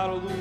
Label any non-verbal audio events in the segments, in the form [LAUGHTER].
Yes, hallelujah,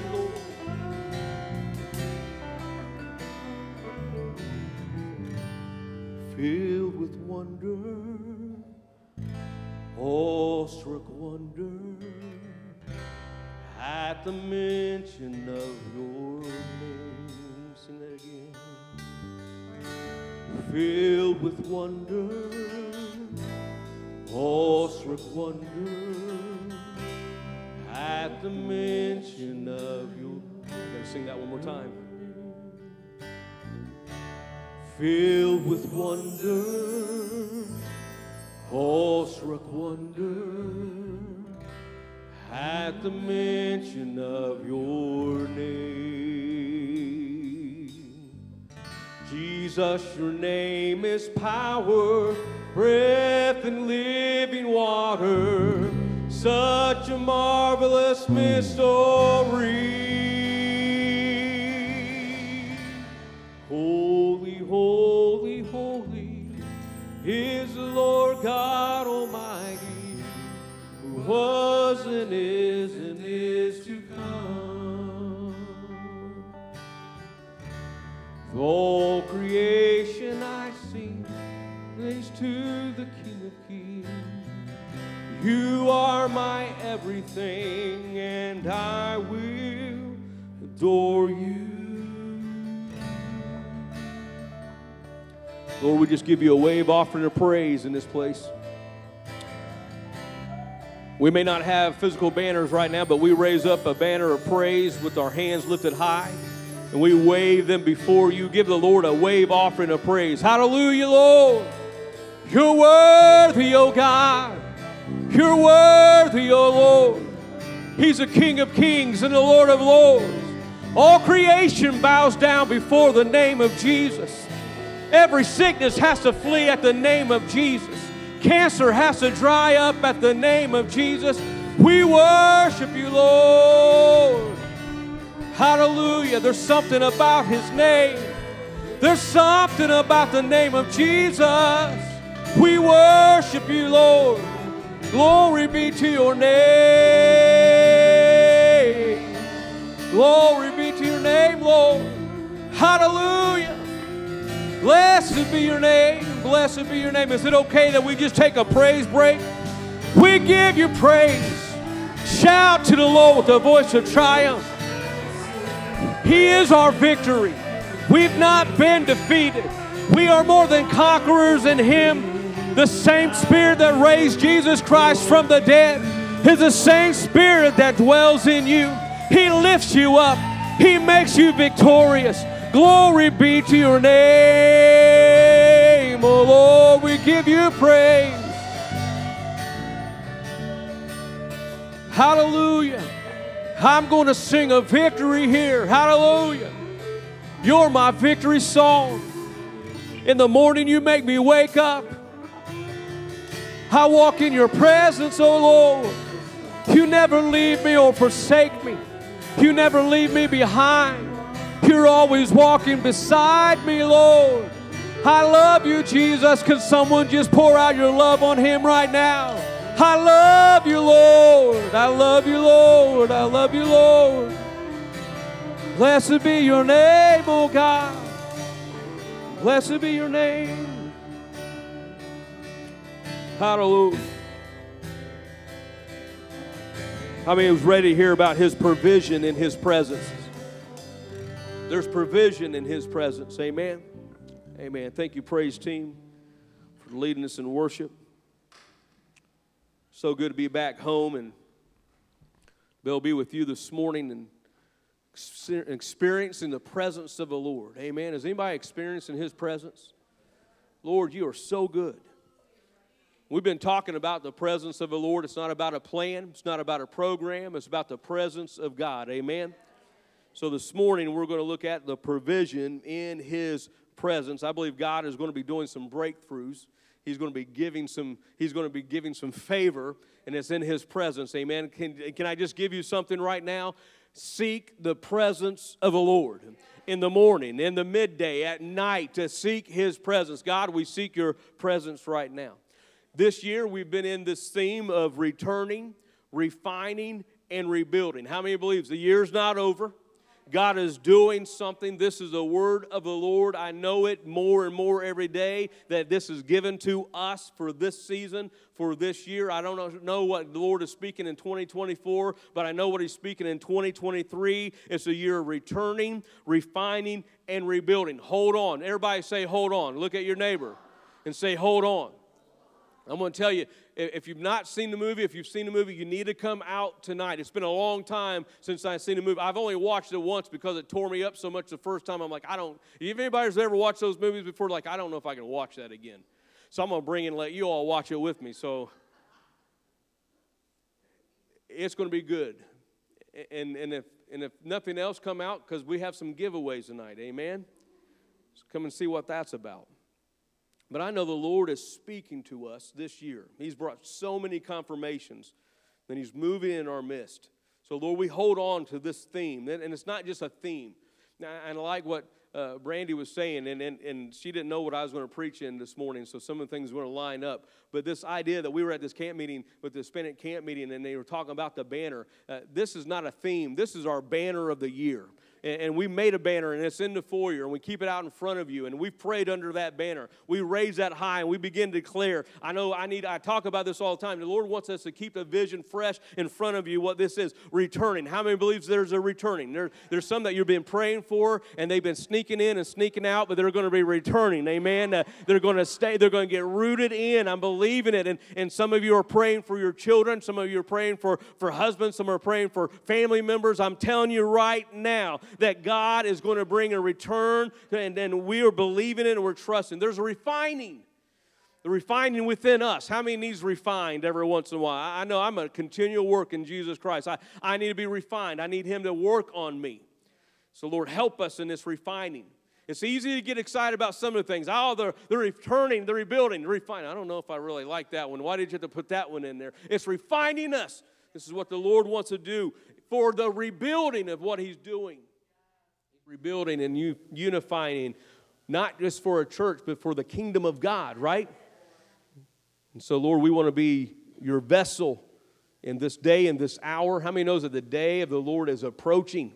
All creation I sing praise to the King of Kings. You are my everything, and I will adore you. Lord, we just give you a wave offering of praise in this place. We may not have physical banners right now, but we raise up a banner of praise with our hands lifted high and we wave them before you. Give the Lord a wave offering of praise. Hallelujah, Lord. You're worthy, O God. You're worthy, O Lord. He's the King of kings and the Lord of lords. All creation bows down before the name of Jesus. Every sickness has to flee at the name of Jesus. Cancer has to dry up at the name of Jesus. We worship you, Lord. Hallelujah. There's something about his name. There's something about the name of Jesus. We worship you, Lord. Glory be to your name. Glory be to your name, Lord. Hallelujah. Blessed be your name. Blessed be your name. Is it okay that we just take a praise break? We give you praise. Shout to the Lord with a voice of triumph. He is our victory. We've not been defeated. We are more than conquerors in Him. The same Spirit that raised Jesus Christ from the dead is the same Spirit that dwells in you. He lifts you up, He makes you victorious. Glory be to your name, oh Lord, we give you praise. Hallelujah. I'm going to sing a victory here. Hallelujah. You're my victory song. In the morning, you make me wake up. I walk in your presence, oh Lord. You never leave me or forsake me. You never leave me behind. You're always walking beside me, Lord. I love you, Jesus. Can someone just pour out your love on him right now? I love you, Lord. I love you, Lord. I love you, Lord. Blessed be your name, oh God. Blessed be your name. Hallelujah. I mean, he was ready to hear about his provision in his presence. There's provision in his presence. Amen. Amen. Thank you, praise team, for leading us in worship. So good to be back home and to be with you this morning and experiencing the presence of the Lord. Amen. Is anybody experiencing his presence? Lord, you are so good. We've been talking about the presence of the Lord. It's not about a plan, it's not about a program, it's about the presence of God. Amen. So this morning we're going to look at the provision in his presence. I believe God is going to be doing some breakthroughs. He's going to be giving some he's going to be giving some favor and it's in his presence. Amen. Can, can I just give you something right now? Seek the presence of the Lord in the morning, in the midday, at night to seek his presence. God, we seek your presence right now. This year we've been in this theme of returning, refining, and rebuilding. How many believes the year's not over? God is doing something. This is a word of the Lord. I know it more and more every day that this is given to us for this season, for this year. I don't know what the Lord is speaking in 2024, but I know what He's speaking in 2023. It's a year of returning, refining, and rebuilding. Hold on. Everybody say, hold on. Look at your neighbor and say, hold on. I'm going to tell you, if you've not seen the movie, if you've seen the movie, you need to come out tonight. It's been a long time since I've seen the movie. I've only watched it once because it tore me up so much the first time. I'm like, I don't, if anybody's ever watched those movies before, like, I don't know if I can watch that again. So I'm going to bring and let you all watch it with me. So it's going to be good. And, and, if, and if nothing else, come out because we have some giveaways tonight. Amen? So come and see what that's about. But I know the Lord is speaking to us this year. He's brought so many confirmations that He's moving in our midst. So, Lord, we hold on to this theme. And it's not just a theme. And I like what uh, Brandy was saying, and, and, and she didn't know what I was going to preach in this morning, so some of the things were going to line up. But this idea that we were at this camp meeting with the Hispanic camp meeting, and they were talking about the banner, uh, this is not a theme. This is our banner of the year and we made a banner and it's in the foyer and we keep it out in front of you and we prayed under that banner. We raise that high and we begin to declare. I know i need i talk about this all the time. The lord wants us to keep the vision fresh in front of you what this is returning. How many believes there's a returning? There, there's some that you've been praying for and they've been sneaking in and sneaking out but they're going to be returning amen? Uh, they're going to stay they're going to get rooted in. I'm believing it and, and some of you are praying for your children some of you are praying for for husbands some are praying for family members. I'm telling you right now that God is going to bring a return, and then we are believing it and we're trusting. There's a refining. The refining within us. How many needs refined every once in a while? I know I'm a continual work in Jesus Christ. I, I need to be refined. I need Him to work on me. So, Lord, help us in this refining. It's easy to get excited about some of the things. Oh, they're, they're returning, they're rebuilding, they're refining. I don't know if I really like that one. Why did you have to put that one in there? It's refining us. This is what the Lord wants to do for the rebuilding of what He's doing rebuilding and unifying, not just for a church, but for the kingdom of God, right? And so, Lord, we want to be your vessel in this day and this hour. How many knows that the day of the Lord is approaching?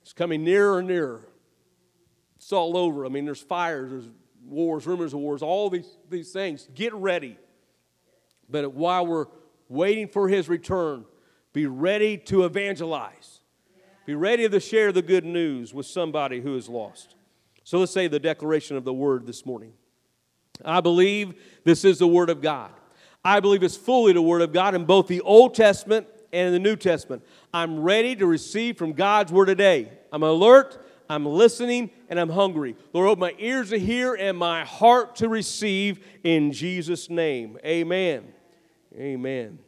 It's coming nearer and nearer. It's all over. I mean, there's fires, there's wars, rumors of wars, all these, these things. Get ready. But while we're waiting for his return, be ready to evangelize. Be ready to share the good news with somebody who is lost. So let's say the declaration of the word this morning. I believe this is the word of God. I believe it's fully the Word of God in both the Old Testament and in the New Testament. I'm ready to receive from God's Word today. I'm alert, I'm listening, and I'm hungry. Lord, open my ears to hear and my heart to receive in Jesus' name. Amen. Amen.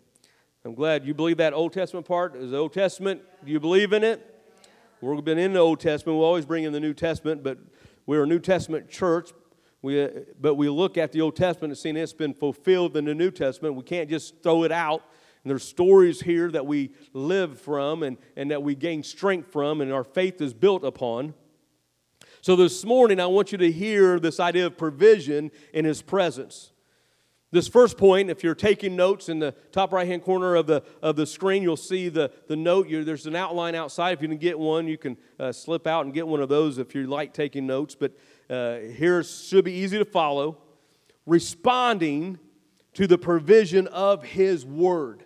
I'm glad you believe that Old Testament part is the Old Testament. Do you believe in it? We've been in the Old Testament. We always bring in the New Testament, but we're a New Testament church. We, uh, but we look at the Old Testament and see it's been fulfilled in the New Testament. We can't just throw it out. And there's stories here that we live from and, and that we gain strength from, and our faith is built upon. So this morning, I want you to hear this idea of provision in His presence. This first point, if you're taking notes in the top right hand corner of the, of the screen, you'll see the, the note. You're, there's an outline outside. If you can get one, you can uh, slip out and get one of those if you like taking notes. But uh, here should be easy to follow. Responding to the provision of His Word.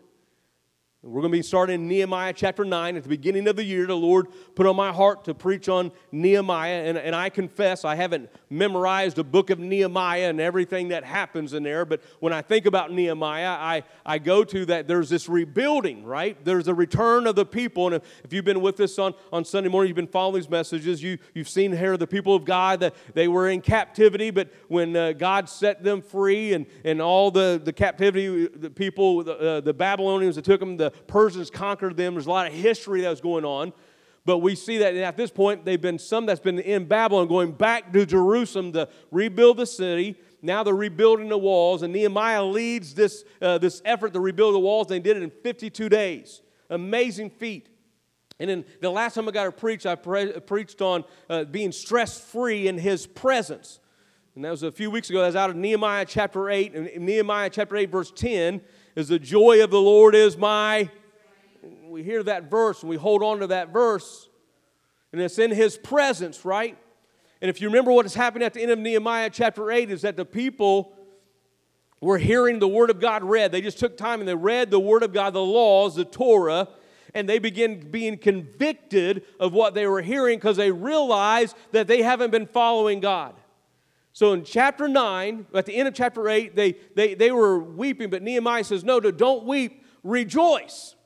We're going to be starting in Nehemiah chapter 9. At the beginning of the year, the Lord put on my heart to preach on Nehemiah. And, and I confess, I haven't memorized a book of Nehemiah and everything that happens in there. But when I think about Nehemiah, I, I go to that there's this rebuilding, right? There's a return of the people. And if, if you've been with us on, on Sunday morning, you've been following these messages, you, you've seen here the people of God that they were in captivity. But when uh, God set them free and, and all the, the captivity, the people, the, uh, the Babylonians that took them, the Persians conquered them. There's a lot of history that was going on. But we see that at this point, they've been some that's been in Babylon going back to Jerusalem to rebuild the city. Now they're rebuilding the walls, and Nehemiah leads this, uh, this effort to rebuild the walls. They did it in 52 days. Amazing feat. And then the last time I got to preach, I pre- preached on uh, being stress free in his presence. And that was a few weeks ago. That was out of Nehemiah chapter 8. And Nehemiah chapter 8, verse 10 is the joy of the Lord is my. We hear that verse and we hold on to that verse, and it's in His presence, right? And if you remember what is happening at the end of Nehemiah chapter 8, is that the people were hearing the Word of God read. They just took time and they read the Word of God, the laws, the Torah, and they begin being convicted of what they were hearing because they realized that they haven't been following God. So in chapter 9, at the end of chapter 8, they, they, they were weeping, but Nehemiah says, No, don't weep, rejoice.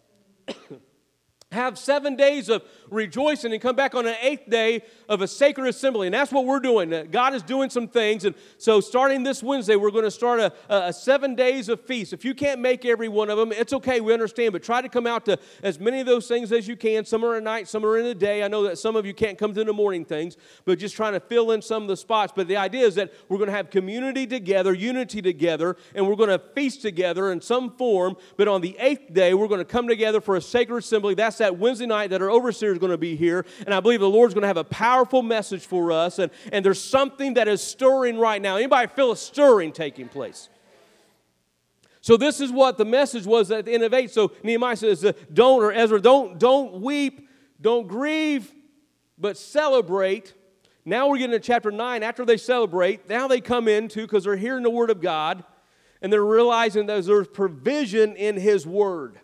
[COUGHS] have seven days of rejoicing and come back on an eighth day of a sacred assembly. And that's what we're doing. Uh, God is doing some things. And so, starting this Wednesday, we're going to start a, a, seven days of feast. If you can't make every one of them, it's okay. We understand. But try to come out to as many of those things as you can. Some are at night, some are in the day. I know that some of you can't come to the morning things, but just trying to fill in some of the spots. But the idea is that we're going to have community together, unity together, and we're going to feast together in some form. But on the eighth day, we're going to come together for a sacred assembly. That's that Wednesday night that our overseer is going to be here. And I believe the Lord's going to have a powerful message for us. And, and there's something that is stirring right now. Anybody feel a stirring taking place? So this is what the message was at the end of eight. So Nehemiah says, uh, "Don't or Ezra, don't don't weep, don't grieve, but celebrate." Now we're getting to chapter nine. After they celebrate, now they come into because they're hearing the word of God, and they're realizing that there's provision in His word.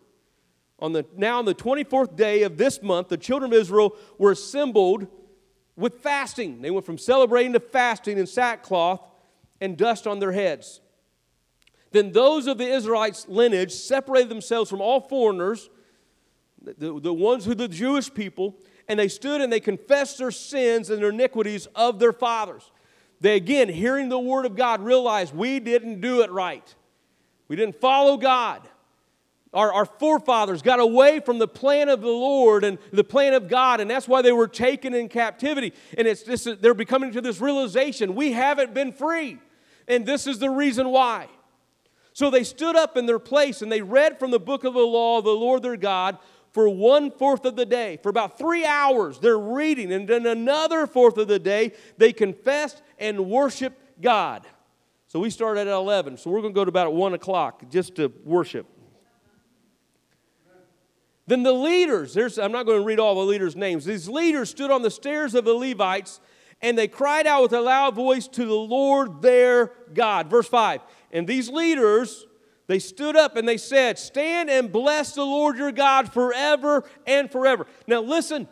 On the, now, on the 24th day of this month, the children of Israel were assembled with fasting. They went from celebrating to fasting in sackcloth and dust on their heads. Then those of the Israelites' lineage separated themselves from all foreigners, the, the ones who the Jewish people, and they stood and they confessed their sins and their iniquities of their fathers. They again, hearing the word of God, realized we didn't do it right. We didn't follow God our, our forefathers got away from the plan of the Lord and the plan of God, and that's why they were taken in captivity. And it's this, they're becoming to this realization we haven't been free, and this is the reason why. So they stood up in their place and they read from the book of the law of the Lord their God for one fourth of the day. For about three hours, they're reading, and then another fourth of the day, they confessed and worshiped God. So we started at 11, so we're going to go to about 1 o'clock just to worship. Then the leaders, I'm not going to read all the leaders' names. These leaders stood on the stairs of the Levites and they cried out with a loud voice to the Lord their God. Verse 5. And these leaders, they stood up and they said, Stand and bless the Lord your God forever and forever. Now listen,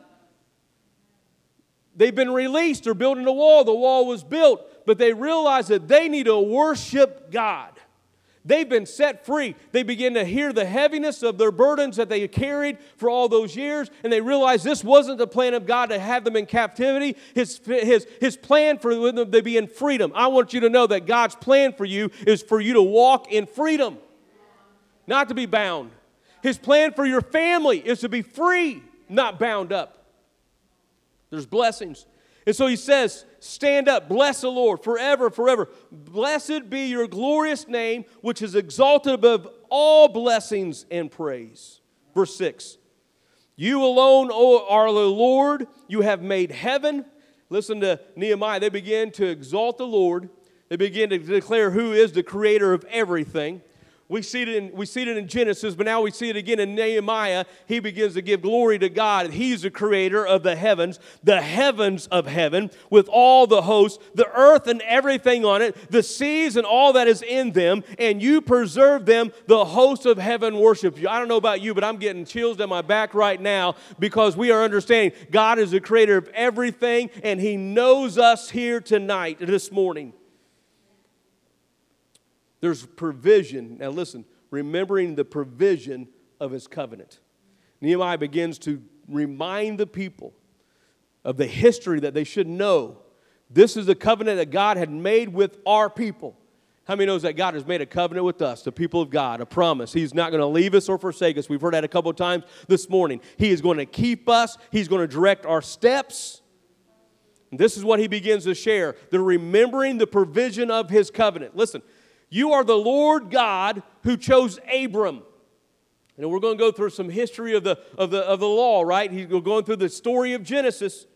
they've been released. They're building a wall. The wall was built, but they realized that they need to worship God. They've been set free. They begin to hear the heaviness of their burdens that they carried for all those years, and they realize this wasn't the plan of God to have them in captivity. His, his, his plan for them to be in freedom. I want you to know that God's plan for you is for you to walk in freedom, not to be bound. His plan for your family is to be free, not bound up. There's blessings. And so he says, Stand up, bless the Lord forever, forever. Blessed be your glorious name, which is exalted above all blessings and praise. Verse 6 You alone are the Lord, you have made heaven. Listen to Nehemiah. They begin to exalt the Lord, they begin to declare who is the creator of everything. We see, it in, we see it in Genesis, but now we see it again in Nehemiah. He begins to give glory to God. He's the creator of the heavens, the heavens of heaven, with all the hosts, the earth and everything on it, the seas and all that is in them, and you preserve them. The hosts of heaven worship you. I don't know about you, but I'm getting chills down my back right now because we are understanding God is the creator of everything, and He knows us here tonight, this morning. There's provision. Now, listen, remembering the provision of his covenant. Nehemiah begins to remind the people of the history that they should know. This is the covenant that God had made with our people. How many knows that God has made a covenant with us, the people of God, a promise? He's not going to leave us or forsake us. We've heard that a couple of times this morning. He is going to keep us, He's going to direct our steps. And this is what He begins to share the remembering the provision of His covenant. Listen, you are the Lord God who chose Abram. And we're going to go through some history of the, of the, of the law, right? He's going through the story of Genesis.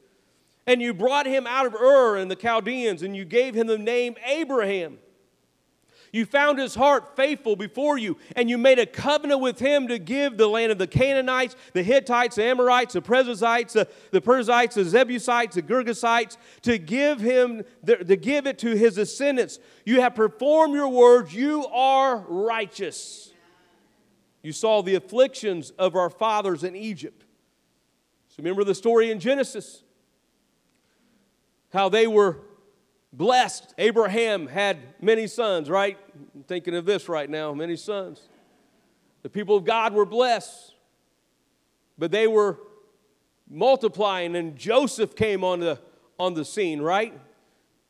And you brought him out of Ur and the Chaldeans, and you gave him the name Abraham. You found his heart faithful before you, and you made a covenant with him to give the land of the Canaanites, the Hittites, the Amorites, the Perizzites, the, the Perizzites, the Jebusites, the Girgashites, to give him to give it to his descendants. You have performed your words. You are righteous. You saw the afflictions of our fathers in Egypt. So remember the story in Genesis, how they were blessed. Abraham had many sons, right? I'm thinking of this right now many sons. The people of God were blessed, but they were multiplying, and Joseph came on the, on the scene, right?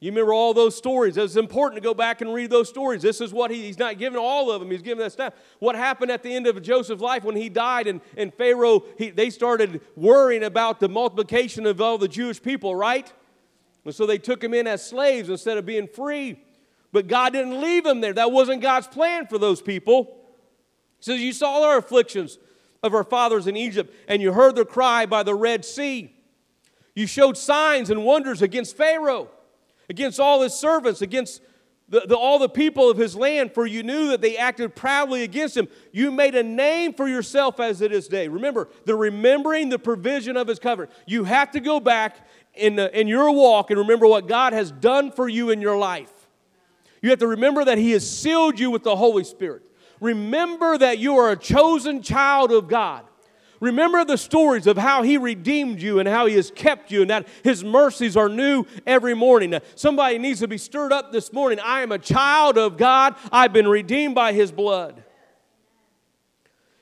You remember all those stories. It's important to go back and read those stories. This is what he, he's not giving all of them, he's giving that stuff. What happened at the end of Joseph's life when he died and, and Pharaoh, he, they started worrying about the multiplication of all the Jewish people, right? And so they took him in as slaves instead of being free. But God didn't leave him there. That wasn't God's plan for those people. He says, You saw our afflictions of our fathers in Egypt, and you heard their cry by the Red Sea. You showed signs and wonders against Pharaoh, against all his servants, against the, the, all the people of his land, for you knew that they acted proudly against him. You made a name for yourself as it is day. Remember, the remembering the provision of his covenant. You have to go back in, the, in your walk and remember what God has done for you in your life. You have to remember that He has sealed you with the Holy Spirit. Remember that you are a chosen child of God. Remember the stories of how He redeemed you and how He has kept you, and that His mercies are new every morning. somebody needs to be stirred up this morning. I am a child of God, I've been redeemed by His blood.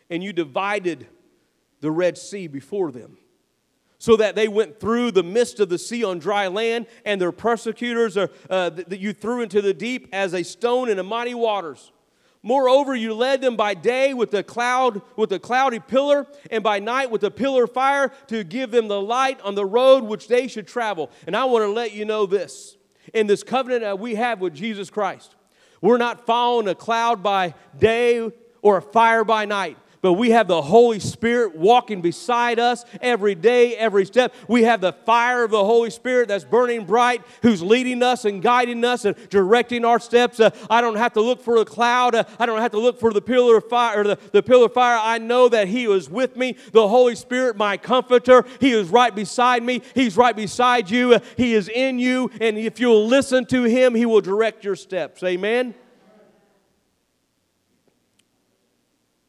And you divided the Red Sea before them so that they went through the midst of the sea on dry land, and their persecutors are, uh, that you threw into the deep as a stone in the mighty waters. Moreover, you led them by day with a cloud, with a cloudy pillar, and by night with a pillar of fire to give them the light on the road which they should travel. And I want to let you know this: in this covenant that we have with Jesus Christ, we're not following a cloud by day or a fire by night but we have the Holy Spirit walking beside us every day, every step. We have the fire of the Holy Spirit that's burning bright, who's leading us and guiding us and directing our steps. Uh, I don't have to look for a cloud. Uh, I don't have to look for the pillar of fire or the, the pillar of fire. I know that He is with me. The Holy Spirit, my comforter, He is right beside me. He's right beside you. Uh, he is in you. And if you'll listen to Him, He will direct your steps. Amen.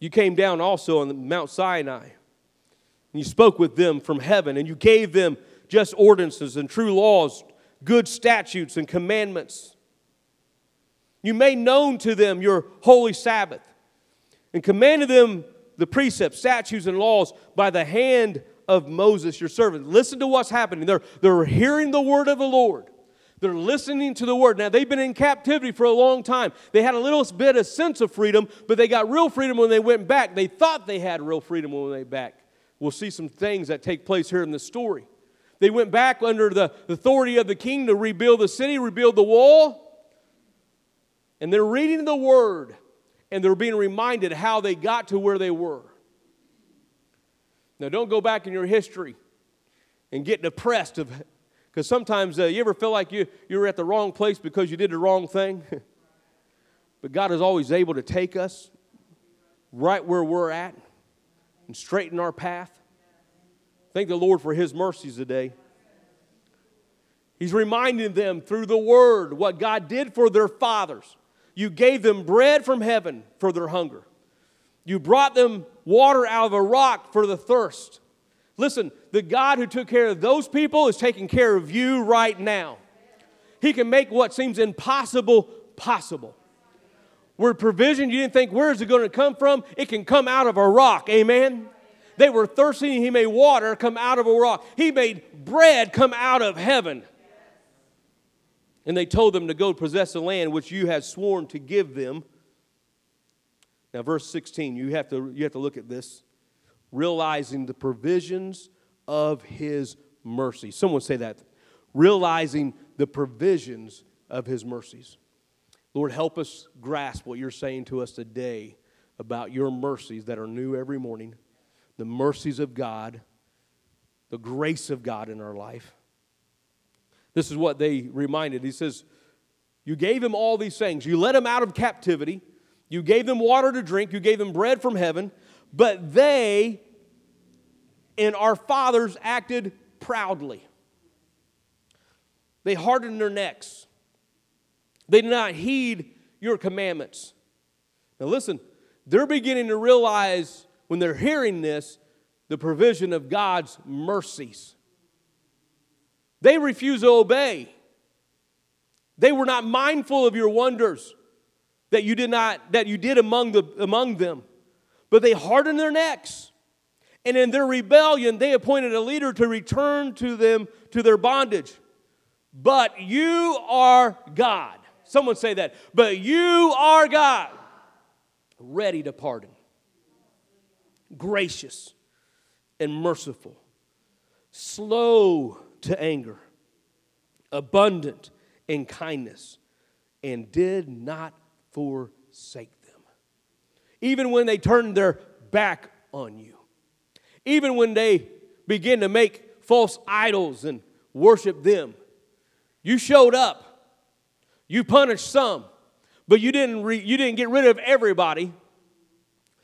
You came down also on Mount Sinai, and you spoke with them from heaven, and you gave them just ordinances and true laws, good statutes and commandments. You made known to them your holy Sabbath and commanded them the precepts, statutes, and laws by the hand of Moses, your servant. Listen to what's happening. They're, they're hearing the word of the Lord. They're listening to the word. Now, they've been in captivity for a long time. They had a little bit of sense of freedom, but they got real freedom when they went back. They thought they had real freedom when they went back. We'll see some things that take place here in the story. They went back under the authority of the king to rebuild the city, rebuild the wall. And they're reading the word and they're being reminded how they got to where they were. Now, don't go back in your history and get depressed of because sometimes uh, you ever feel like you, you were at the wrong place because you did the wrong thing? [LAUGHS] but God is always able to take us right where we're at and straighten our path. Thank the Lord for His mercies today. He's reminding them through the Word what God did for their fathers. You gave them bread from heaven for their hunger. You brought them water out of a rock for the thirst. Listen, the God who took care of those people is taking care of you right now. He can make what seems impossible possible. Where provision you didn't think, where is it going to come from? It can come out of a rock. Amen. They were thirsty, and He made water come out of a rock. He made bread come out of heaven. And they told them to go possess the land which you had sworn to give them. Now, verse 16, you have to, you have to look at this. Realizing the provisions of his mercy. Someone say that. Realizing the provisions of his mercies. Lord, help us grasp what you're saying to us today about your mercies that are new every morning, the mercies of God, the grace of God in our life. This is what they reminded. He says, You gave him all these things. You let him out of captivity. You gave them water to drink. You gave them bread from heaven. But they and our fathers acted proudly. They hardened their necks. They did not heed your commandments. Now, listen, they're beginning to realize when they're hearing this the provision of God's mercies. They refuse to obey. They were not mindful of your wonders that you did not that you did among the among them. But they hardened their necks. And in their rebellion, they appointed a leader to return to them to their bondage. But you are God. Someone say that. But you are God, ready to pardon, gracious and merciful, slow to anger, abundant in kindness, and did not forsake. Even when they turn their back on you, even when they begin to make false idols and worship them, you showed up. You punished some, but you didn't, re- you didn't get rid of everybody.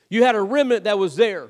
You had a remnant that was there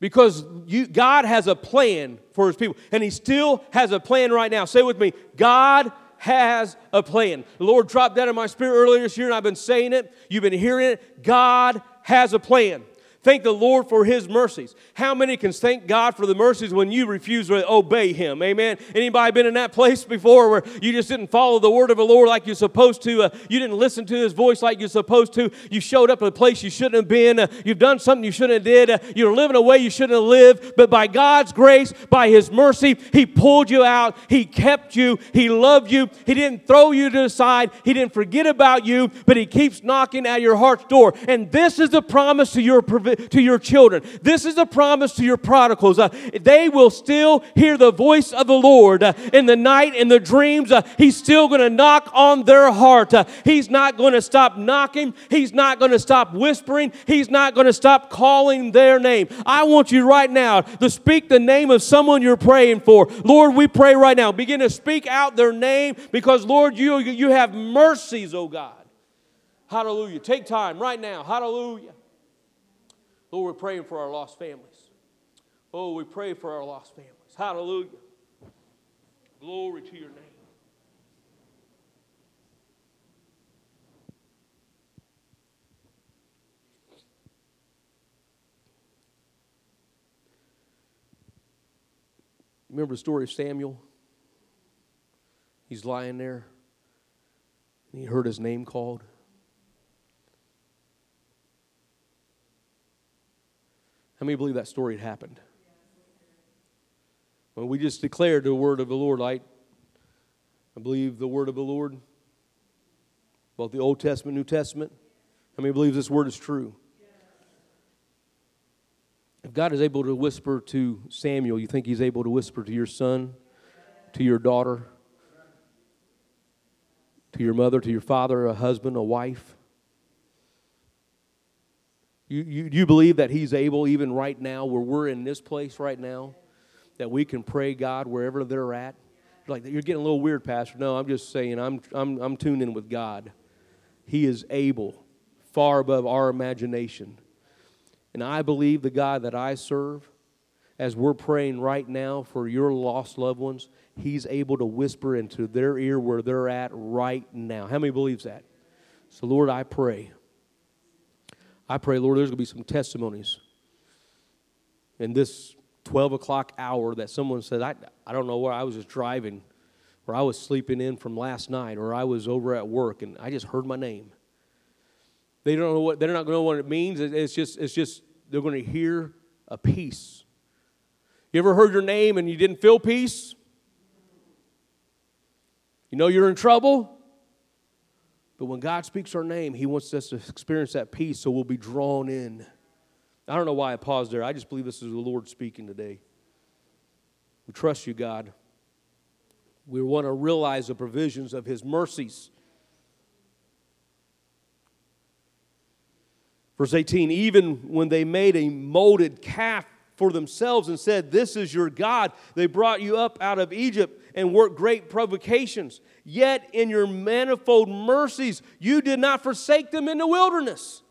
because you, God has a plan for his people, and he still has a plan right now. Say with me God has a plan. The Lord dropped that in my spirit earlier this year, and I've been saying it. You've been hearing it. God has a plan. Thank the Lord for his mercies. How many can thank God for the mercies when you refuse to obey him? Amen. Anybody been in that place before where you just didn't follow the word of the Lord like you're supposed to? Uh, you didn't listen to his voice like you're supposed to. You showed up in a place you shouldn't have been. Uh, you've done something you shouldn't have did. Uh, you're living a way you shouldn't have lived. But by God's grace, by his mercy, he pulled you out. He kept you. He loved you. He didn't throw you to the side. He didn't forget about you, but he keeps knocking at your heart's door. And this is the promise to your provision to your children. This is a promise to your prodigals. Uh, they will still hear the voice of the Lord uh, in the night, in the dreams. Uh, he's still going to knock on their heart. Uh, he's not going to stop knocking. He's not going to stop whispering. He's not going to stop calling their name. I want you right now to speak the name of someone you're praying for. Lord, we pray right now. Begin to speak out their name because, Lord, you, you have mercies, oh God. Hallelujah. Take time right now. Hallelujah. Lord, we're praying for our lost families. Oh, we pray for our lost families. Hallelujah. Glory to your name. Remember the story of Samuel? He's lying there. and he heard his name called. How many believe that story had happened? When we just declared the word of the Lord, I, I believe the word of the Lord, both the Old Testament, New Testament. How many believe this word is true? If God is able to whisper to Samuel, you think He's able to whisper to your son, to your daughter, to your mother, to your father, a husband, a wife? You, you, you believe that He's able, even right now, where we're in this place right now, that we can pray God wherever they're at? Like, you're getting a little weird, Pastor. No, I'm just saying, I'm, I'm, I'm tuned in with God. He is able, far above our imagination. And I believe the God that I serve, as we're praying right now for your lost loved ones, He's able to whisper into their ear where they're at right now. How many believes that? So, Lord, I pray. I pray, Lord, there's going to be some testimonies in this 12 o'clock hour that someone said, I, I don't know where I was just driving, or I was sleeping in from last night, or I was over at work and I just heard my name. They don't know what they're not going to know what it means. It's just it's just they're going to hear a peace. You ever heard your name and you didn't feel peace? You know you're in trouble? But when God speaks our name, He wants us to experience that peace so we'll be drawn in. I don't know why I paused there. I just believe this is the Lord speaking today. We trust you, God. We want to realize the provisions of His mercies. Verse 18 Even when they made a molded calf for themselves and said, This is your God, they brought you up out of Egypt and worked great provocations. Yet in your manifold mercies, you did not forsake them in the wilderness.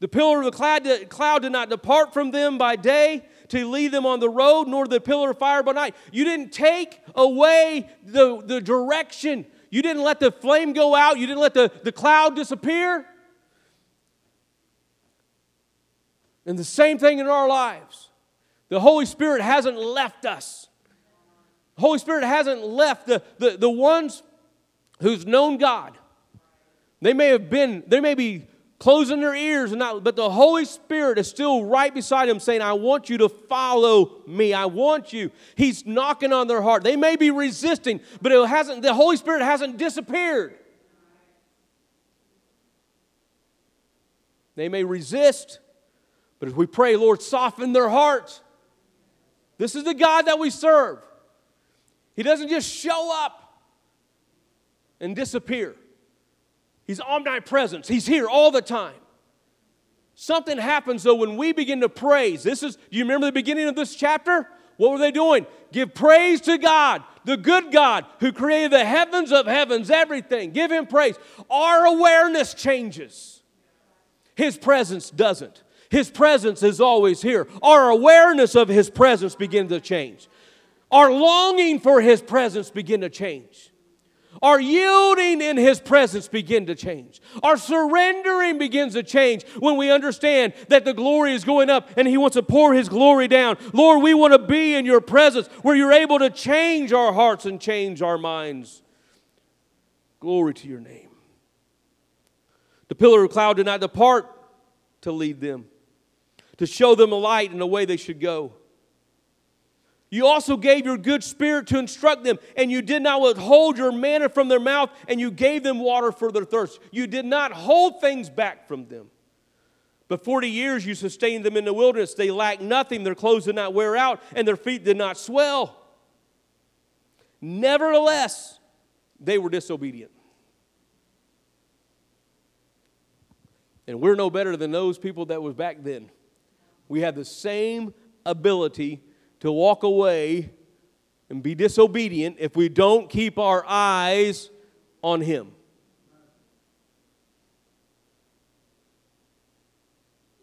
The pillar of the cloud, cloud did not depart from them by day to lead them on the road, nor the pillar of fire by night. You didn't take away the, the direction. You didn't let the flame go out. You didn't let the, the cloud disappear. And the same thing in our lives. The Holy Spirit hasn't left us. Holy Spirit hasn't left the, the, the ones who's known God. They may have been, they may be closing their ears and not, but the Holy Spirit is still right beside them saying, I want you to follow me. I want you. He's knocking on their heart. They may be resisting, but it hasn't, the Holy Spirit hasn't disappeared. They may resist, but if we pray, Lord, soften their hearts. This is the God that we serve. He doesn't just show up and disappear. He's omnipresent. He's here all the time. Something happens though when we begin to praise. This is, do you remember the beginning of this chapter? What were they doing? Give praise to God, the good God who created the heavens of heavens, everything. Give Him praise. Our awareness changes, His presence doesn't. His presence is always here. Our awareness of His presence begins to change. Our longing for His presence begin to change. Our yielding in His presence begin to change. Our surrendering begins to change when we understand that the glory is going up and He wants to pour His glory down. Lord, we want to be in Your presence where You're able to change our hearts and change our minds. Glory to Your name. The pillar of cloud did not depart to lead them to show them a light and the way they should go. You also gave your good spirit to instruct them, and you did not withhold your manna from their mouth, and you gave them water for their thirst. You did not hold things back from them. But 40 years you sustained them in the wilderness. They lacked nothing, their clothes did not wear out, and their feet did not swell. Nevertheless, they were disobedient. And we're no better than those people that was back then we have the same ability to walk away and be disobedient if we don't keep our eyes on Him.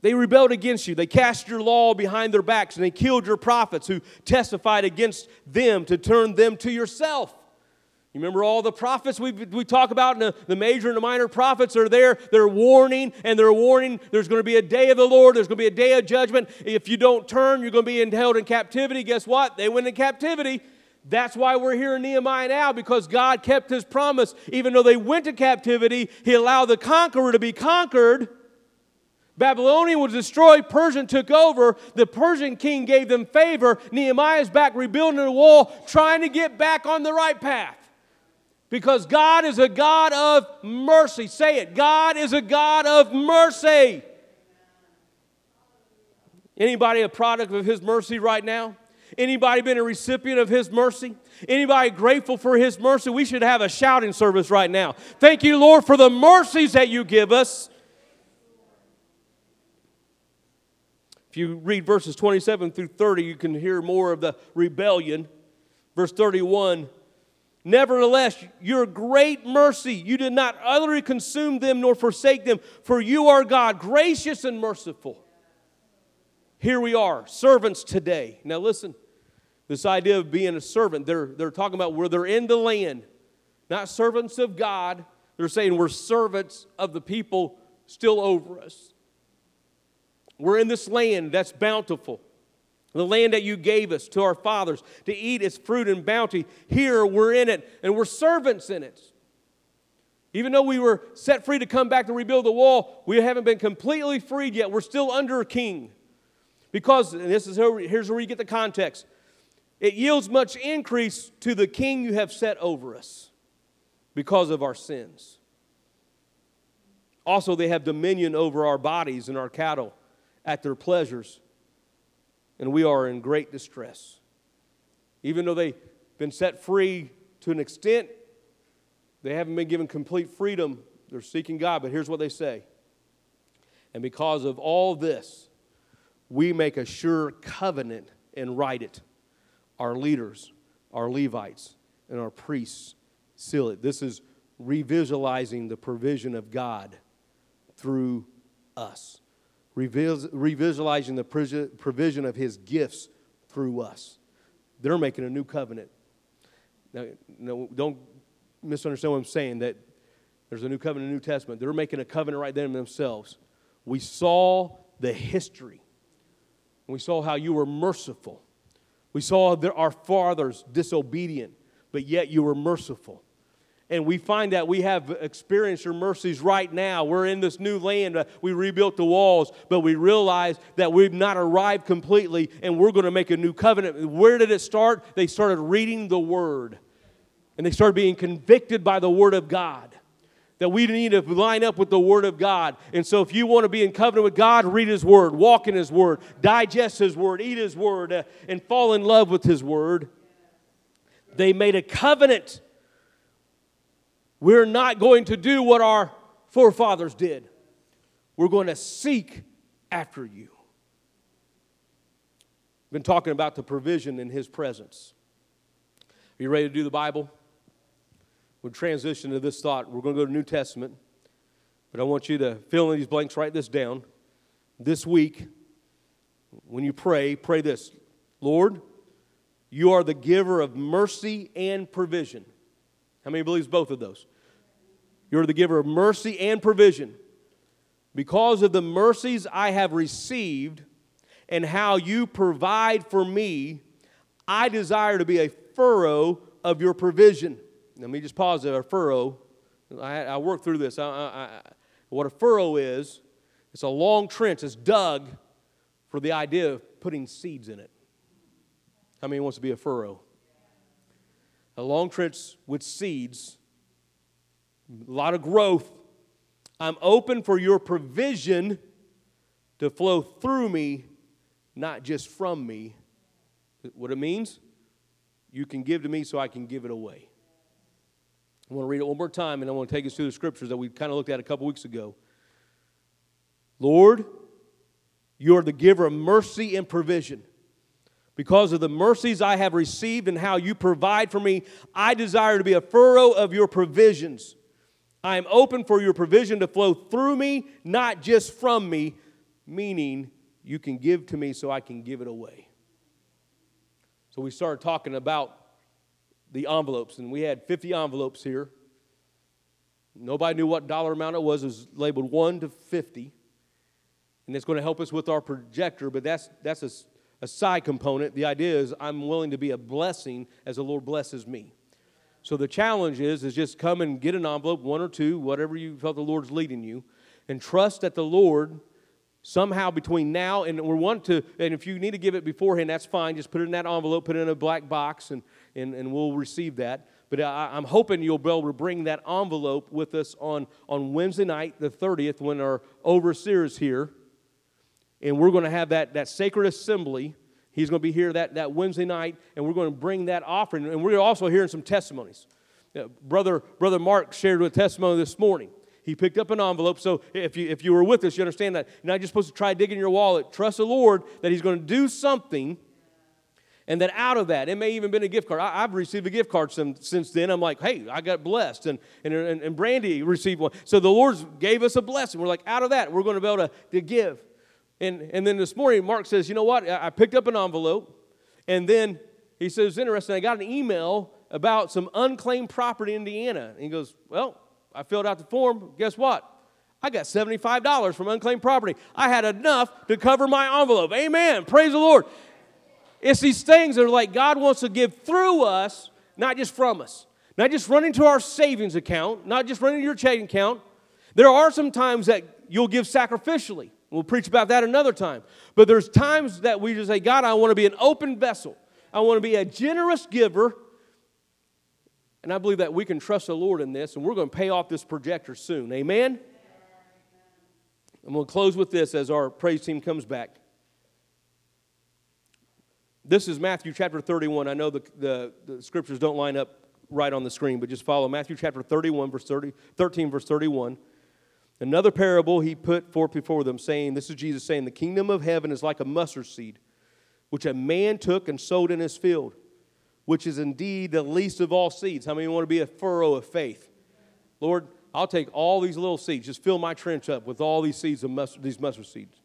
They rebelled against you. They cast your law behind their backs and they killed your prophets who testified against them to turn them to yourself. You remember all the prophets we, we talk about, and the, the major and the minor prophets are there. They're warning, and they're warning there's going to be a day of the Lord, there's going to be a day of judgment. If you don't turn, you're going to be held in captivity. Guess what? They went in captivity. That's why we're here in Nehemiah now, because God kept his promise. Even though they went to captivity, he allowed the conqueror to be conquered. Babylonian was destroyed, Persian took over. The Persian king gave them favor. Nehemiah's back rebuilding the wall, trying to get back on the right path. Because God is a God of mercy. Say it. God is a God of mercy. Anybody a product of his mercy right now? Anybody been a recipient of his mercy? Anybody grateful for his mercy? We should have a shouting service right now. Thank you, Lord, for the mercies that you give us. If you read verses 27 through 30, you can hear more of the rebellion. Verse 31 Nevertheless, your great mercy, you did not utterly consume them nor forsake them, for you are God, gracious and merciful. Here we are, servants today. Now, listen, this idea of being a servant, they're, they're talking about where they're in the land, not servants of God. They're saying we're servants of the people still over us. We're in this land that's bountiful. The land that you gave us to our fathers to eat its fruit and bounty. Here we're in it, and we're servants in it. Even though we were set free to come back to rebuild the wall, we haven't been completely freed yet. We're still under a king. Because, and this is here's where you get the context it yields much increase to the king you have set over us because of our sins. Also, they have dominion over our bodies and our cattle at their pleasures and we are in great distress. Even though they've been set free to an extent, they haven't been given complete freedom. They're seeking God, but here's what they say. And because of all this, we make a sure covenant and write it. Our leaders, our Levites, and our priests seal it. This is revisualizing the provision of God through us revisualizing the provision of his gifts through us. They're making a new covenant. Now, no, don't misunderstand what I'm saying that there's a new covenant in the New Testament. They're making a covenant right there themselves. We saw the history. We saw how you were merciful. We saw our fathers disobedient, but yet you were merciful. And we find that we have experienced your mercies right now. We're in this new land. Uh, we rebuilt the walls, but we realize that we've not arrived completely and we're going to make a new covenant. Where did it start? They started reading the Word and they started being convicted by the Word of God. That we need to line up with the Word of God. And so, if you want to be in covenant with God, read His Word, walk in His Word, digest His Word, eat His Word, uh, and fall in love with His Word. They made a covenant we're not going to do what our forefathers did. We're going to seek after you. Been talking about the provision in His presence. Are you ready to do the Bible? We'll transition to this thought. We're going to go to the New Testament, but I want you to fill in these blanks, write this down. This week, when you pray, pray this Lord, you are the giver of mercy and provision. How many believes both of those? You're the giver of mercy and provision. Because of the mercies I have received and how you provide for me, I desire to be a furrow of your provision. Let me just pause there. A furrow. I, I worked through this. I, I, what a furrow is, it's a long trench. It's dug for the idea of putting seeds in it. How many wants to be a furrow? A long trench with seeds, a lot of growth. I'm open for your provision to flow through me, not just from me. What it means? You can give to me so I can give it away. I want to read it one more time and I want to take us through the scriptures that we kind of looked at a couple weeks ago. Lord, you are the giver of mercy and provision. Because of the mercies I have received and how you provide for me, I desire to be a furrow of your provisions. I am open for your provision to flow through me, not just from me, meaning you can give to me so I can give it away. So we started talking about the envelopes, and we had 50 envelopes here. Nobody knew what dollar amount it was. It was labeled 1 to 50. And it's going to help us with our projector, but that's, that's a a side component. The idea is I'm willing to be a blessing as the Lord blesses me. So the challenge is is just come and get an envelope, one or two, whatever you felt the Lord's leading you, and trust that the Lord somehow between now and we want to and if you need to give it beforehand that's fine just put it in that envelope put it in a black box and and, and we'll receive that but I, i'm hoping you'll be able to bring that envelope with us on on wednesday night the 30th when our overseer is here and we're going to have that that sacred assembly he's going to be here that, that wednesday night and we're going to bring that offering and we're also hearing some testimonies uh, brother brother mark shared a testimony this morning he picked up an envelope. So if you, if you were with us, you understand that. You're not just supposed to try digging your wallet. Trust the Lord that He's going to do something. And that out of that, it may even been a gift card. I, have received a gift card since, since then. I'm like, hey, I got blessed. And, and, and Brandy received one. So the Lord gave us a blessing. We're like, out of that, we're going to be able to, to give. And, and then this morning, Mark says, you know what? I picked up an envelope. And then he says, It's interesting, I got an email about some unclaimed property in Indiana. And he goes, well, I filled out the form. Guess what? I got $75 from unclaimed property. I had enough to cover my envelope. Amen. Praise the Lord. It's these things that are like God wants to give through us, not just from us. Not just running to our savings account, not just running to your checking account. There are some times that you'll give sacrificially. We'll preach about that another time. But there's times that we just say, God, I want to be an open vessel. I want to be a generous giver and I believe that we can trust the Lord in this, and we're going to pay off this projector soon. Amen? I'm going to close with this as our praise team comes back. This is Matthew chapter 31. I know the, the, the, scriptures don't line up right on the screen, but just follow Matthew chapter 31, verse 30, 13, verse 31. Another parable he put forth before them, saying, This is Jesus saying, The kingdom of heaven is like a mustard seed, which a man took and sowed in his field which is indeed the least of all seeds. How many want to be a furrow of faith? Lord, I'll take all these little seeds, just fill my trench up with all these seeds of mustard, these mustard seeds.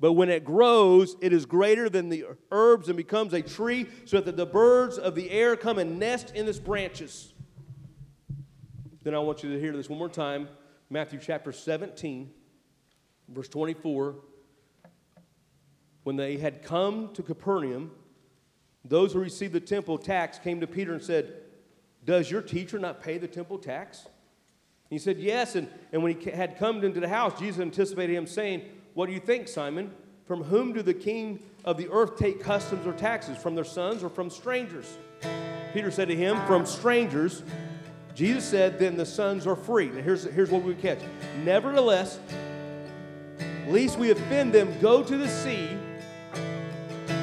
But when it grows, it is greater than the herbs and becomes a tree, so that the birds of the air come and nest in its branches. Then I want you to hear this one more time Matthew chapter 17, verse 24. When they had come to Capernaum, those who received the temple tax came to Peter and said, Does your teacher not pay the temple tax? He said, Yes. And, and when he had come into the house, Jesus anticipated him, saying, What do you think, Simon? From whom do the king of the earth take customs or taxes? From their sons or from strangers? Peter said to him, From strangers. Jesus said, Then the sons are free. Now here's, here's what we catch. Nevertheless, lest we offend them, go to the sea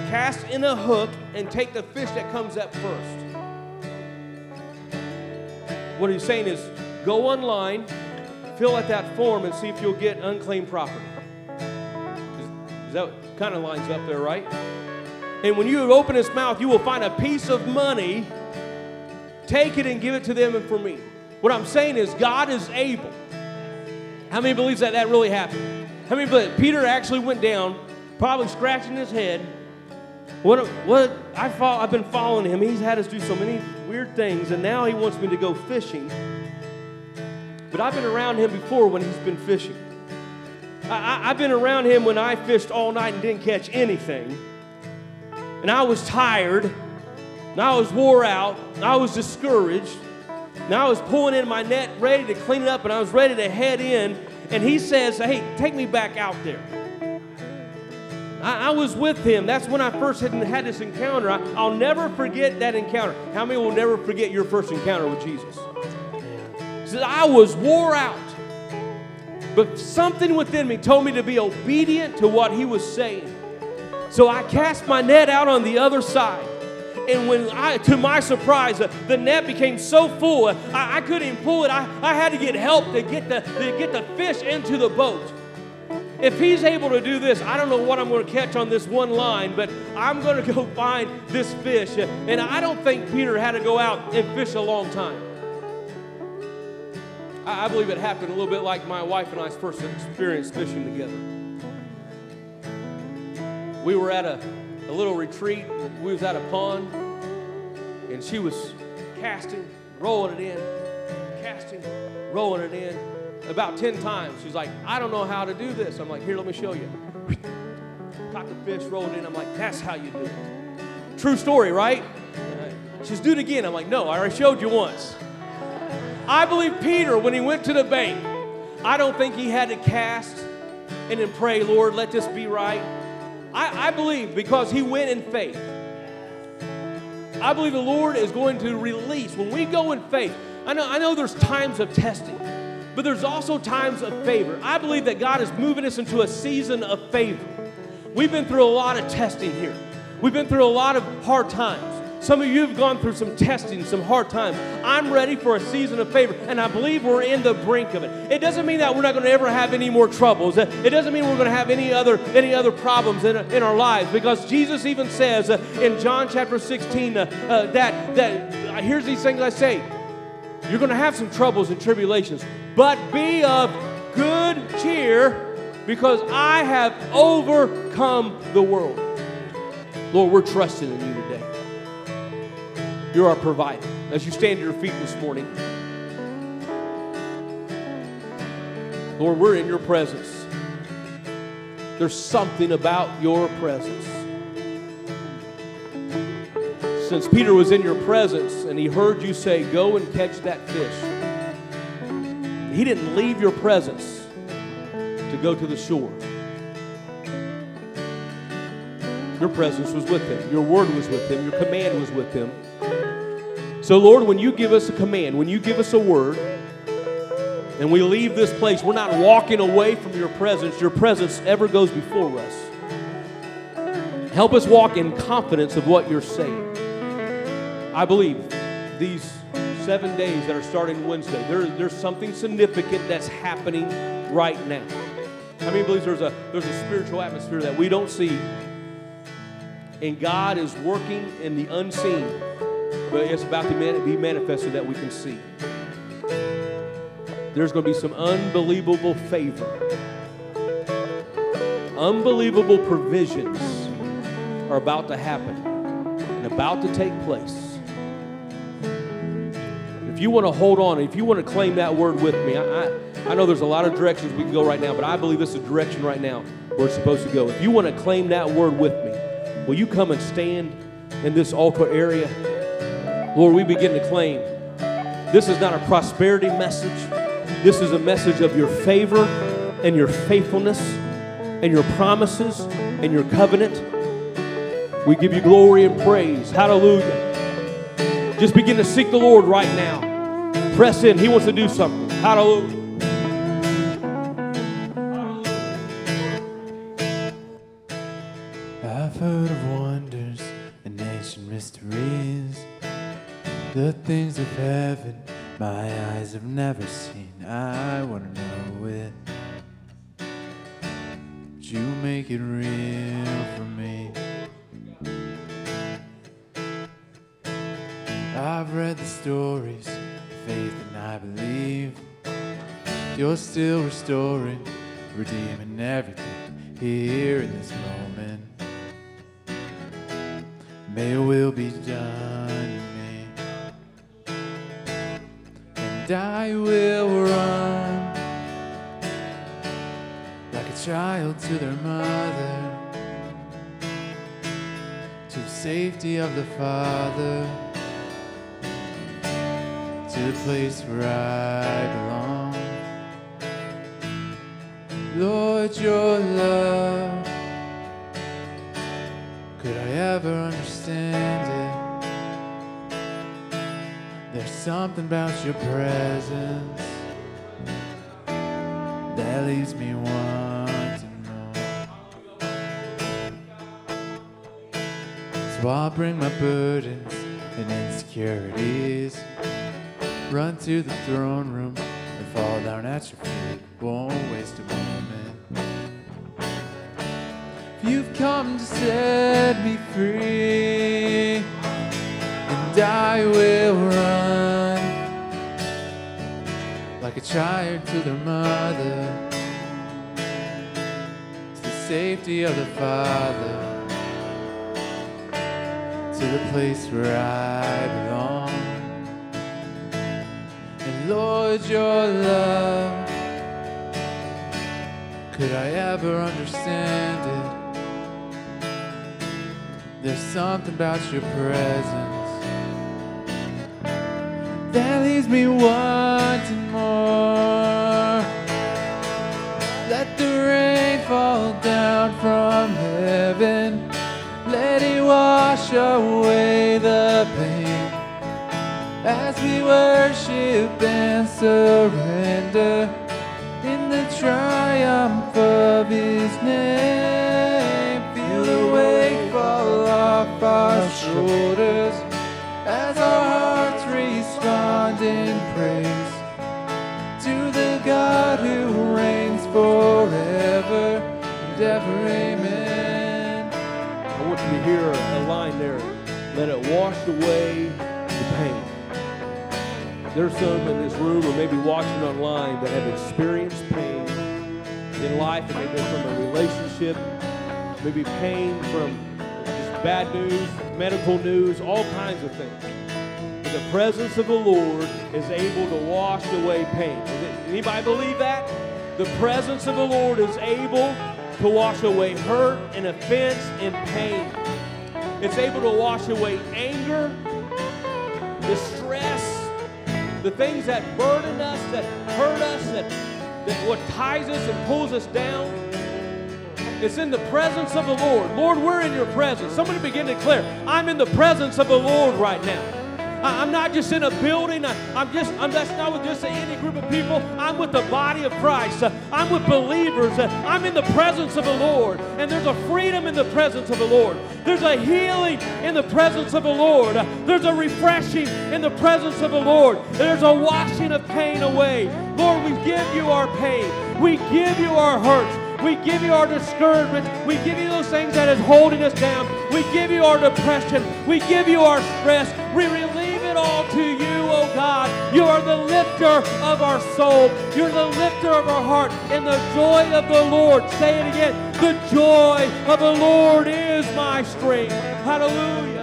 cast in a hook and take the fish that comes up first. What he's saying is go online, fill out that form, and see if you'll get unclaimed property. Is, that kind of lines up there, right? And when you open his mouth, you will find a piece of money. Take it and give it to them and for me. What I'm saying is, God is able. How many believes that that really happened? How many believe Peter actually went down, probably scratching his head, what, what I've been following him. He's had us do so many weird things, and now he wants me to go fishing. But I've been around him before when he's been fishing. I, have been around him when I fished all night and didn't catch anything. And I was tired, and I was wore out, I was discouraged. And I was pulling in my net, ready to clean it up, and I was ready to head in. And he says, Hey, take me back out there. I, I, was with him. That's when I first had, had this encounter. I, will never forget that encounter. How many will never forget your first encounter with Jesus? He said, I was wore out. But something within me told me to be obedient to what he was saying. So I cast my net out on the other side. And when I, to my surprise, the net became so full, I, I couldn't even pull it. I, I had to get help to get the, to get the fish into the boat. If he's able to do this, I don't know what I'm going to catch on this one line, but I'm going [LAUGHS] to go find this fish. And I don't think Peter had to go out and fish a long time. I believe it happened a little bit like my wife and I's first experience fishing together. We were at a, a little retreat. We was at a pond, and she was casting, rolling it in, casting, rolling it in about 10 times. She's like, I don't know how to do this. I'm like, here, let me show you. caught the fish, rolled in. I'm like, that's how you do it. True story, right? She says, do it again. I'm like, no, I already showed you once. I believe Peter, when he went to the bank, I don't think he had to cast and then pray, Lord, let this be right. I, I believe because he went in faith. I believe the Lord is going to release. When we go in faith, I know, I know there's times of testing, but there's also times of favor. I believe that God is moving us into a season of favor. We've been through a lot of testing here. We've been through a lot of hard times. Some of you have gone through some testing, some hard times. I'm ready for a season of favor, and I believe we're in the brink of it. It doesn't mean that we're not going to ever have any more troubles. It doesn't mean we're going to have any other any other problems in, in our lives, because Jesus even says uh, in John chapter 16 uh, uh, that that uh, here's these things I say. You're going to have some troubles and tribulations, but be of good cheer, because I have overcome the world. Lord, we're trusting in you. You're our provider. As you stand to your feet this morning, Lord, we're in your presence. There's something about your presence. Since Peter was in your presence and he heard you say, Go and catch that fish, he didn't leave your presence to go to the shore. Your presence was with him, your word was with him, your command was with him. So, Lord, when you give us a command, when you give us a word, and we leave this place, we're not walking away from your presence. Your presence ever goes before us. Help us walk in confidence of what you're saying. I believe these seven days that are starting Wednesday, there, there's something significant that's happening right now. How many believes there's a there's a spiritual atmosphere that we don't see, and God is working in the unseen but it's about to be manifested that we can see. There's going to be some unbelievable favor, unbelievable provisions are about to happen and about to take place. If you want to hold on, if you want to claim that word with me, I, I, I know there's a lot of directions we can go right now, but I believe this is the direction right now where it's supposed to go. If you want to claim that word with me, will you come and stand in this altar area? Lord, we begin to claim this is not a prosperity message. This is a message of your favor and your faithfulness and your promises and your covenant. We give you glory and praise. Hallelujah. Just begin to seek the Lord right now. Press in. He wants to do something. Hallelujah. Have never seen. I want to know it. Would you make it real for me? I've read the stories, faith, and I believe you're still restoring, redeeming everything here in this moment. May will be done. And I will run like a child to their mother, to the safety of the Father, to the place where I belong. Lord, your love, could I ever understand something about your presence that leaves me wanting more. So I'll bring my burdens and insecurities, run to the throne room and fall down at your feet. Won't waste a moment. If You've come to set me free and I will run like a child to their mother, to the safety of the Father, to the place where I belong. And Lord, your love, could I ever understand it? There's something about your presence that leaves me wanting the rain fall down from heaven. Let it wash away the pain as we worship and surrender in the triumph of His name. Feel the weight fall off our shoulders as our hearts respond in praise hear a line there. Let it wash away the pain. There's some in this room or maybe watching online that have experienced pain in life, and maybe from a relationship, maybe pain from just bad news, medical news, all kinds of things. But the presence of the Lord is able to wash away pain. Anybody believe that? The presence of the Lord is able to wash away hurt and offense and pain. It's able to wash away anger, the stress, the things that burden us, that hurt us, that, that what ties us and pulls us down. It's in the presence of the Lord. Lord, we're in your presence. Somebody begin to declare, I'm in the presence of the Lord right now. I'm not just in a building. I'm just, I'm that's not with just any group of people. I'm with the body of Christ. I'm with believers. I'm in the presence of the Lord. And there's a freedom in the presence of the Lord. There's a healing in the presence of the Lord. There's a refreshing in the presence of the Lord. There's a washing of pain away. Lord, we give you our pain. We give you our hurts. We give you our discouragement. We give you those things that is holding us down. We give you our depression. We give you our stress. We it all to you, oh God. You are the lifter of our soul. You're the lifter of our heart. And the joy of the Lord, say it again, the joy of the Lord is my strength. Hallelujah.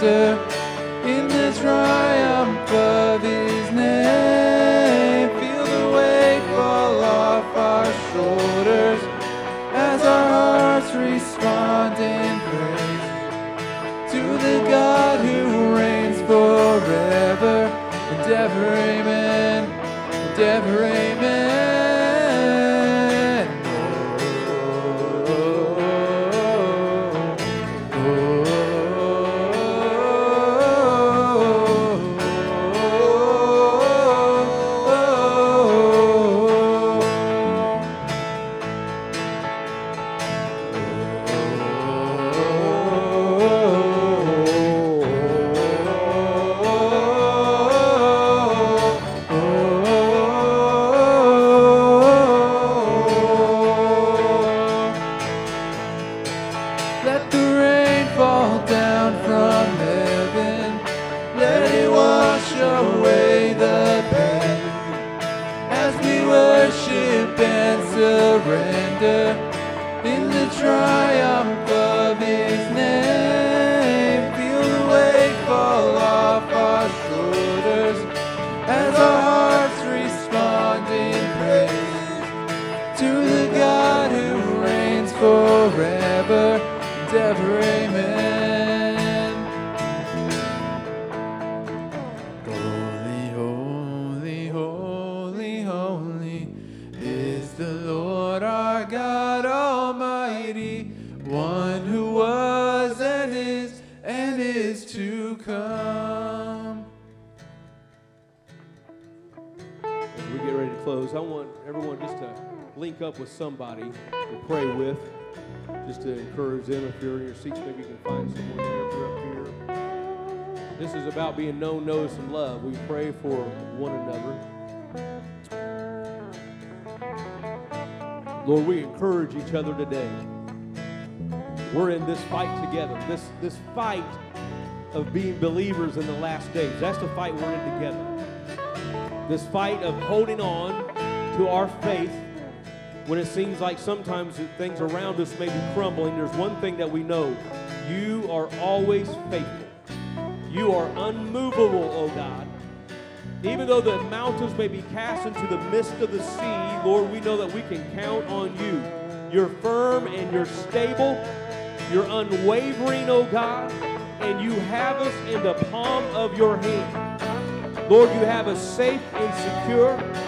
Surrender forever and ever. Amen. Holy, holy, holy, holy is the Lord our God Almighty, one who was and is and is to come. As we get ready to close, I want everyone just to link up with somebody to pray with, just to encourage them. If you're in your seats, maybe you can find someone there if you're up here. This is about being known, noticed, and loved. We pray for one another. Lord, we encourage each other today. We're in this fight together. This this fight of being believers in the last days. That's the fight we're in together. This fight of holding on to our faith when it seems like sometimes things around us may be crumbling. There's one thing that we know. You are always faithful. You are unmovable, O God. Even though the mountains may be cast into the midst of the sea, Lord, we know that we can count on you. You're firm and you're stable. You're unwavering, O God, and you have us in the palm of your hand. Lord, you have us safe and secure.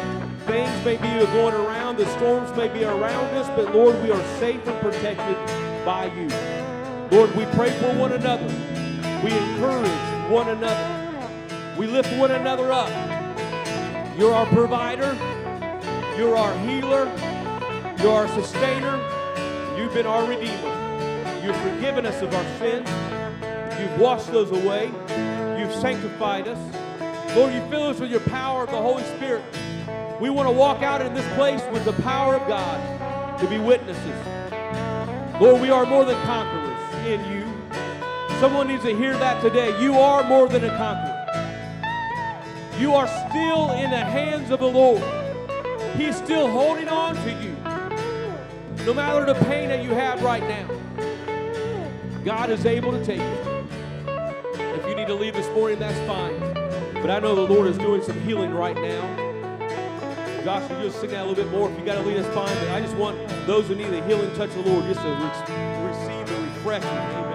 Things may be going around, the storms may be around us, but Lord, we are safe and protected by you. Lord, we pray for one another. We encourage one another. We lift one another up. You're our provider. You're our healer. You're our sustainer. You've been our redeemer. You've forgiven us of our sins. You've washed those away. You've sanctified us. Lord, you fill us with your power of the Holy Spirit. We want to walk out in this place with the power of God to be witnesses. Lord, we are more than conquerors in you. Someone needs to hear that today. You are more than a conqueror. You are still in the hands of the Lord. He's still holding on to you. No matter the pain that you have right now, God is able to take it. If you need to leave this morning, that's fine. But I know the Lord is doing some healing right now. Josh, you just sing that a little bit more. If you got to leave, us, fine. But I just want those who need the healing touch of the Lord just to re- receive the refreshing.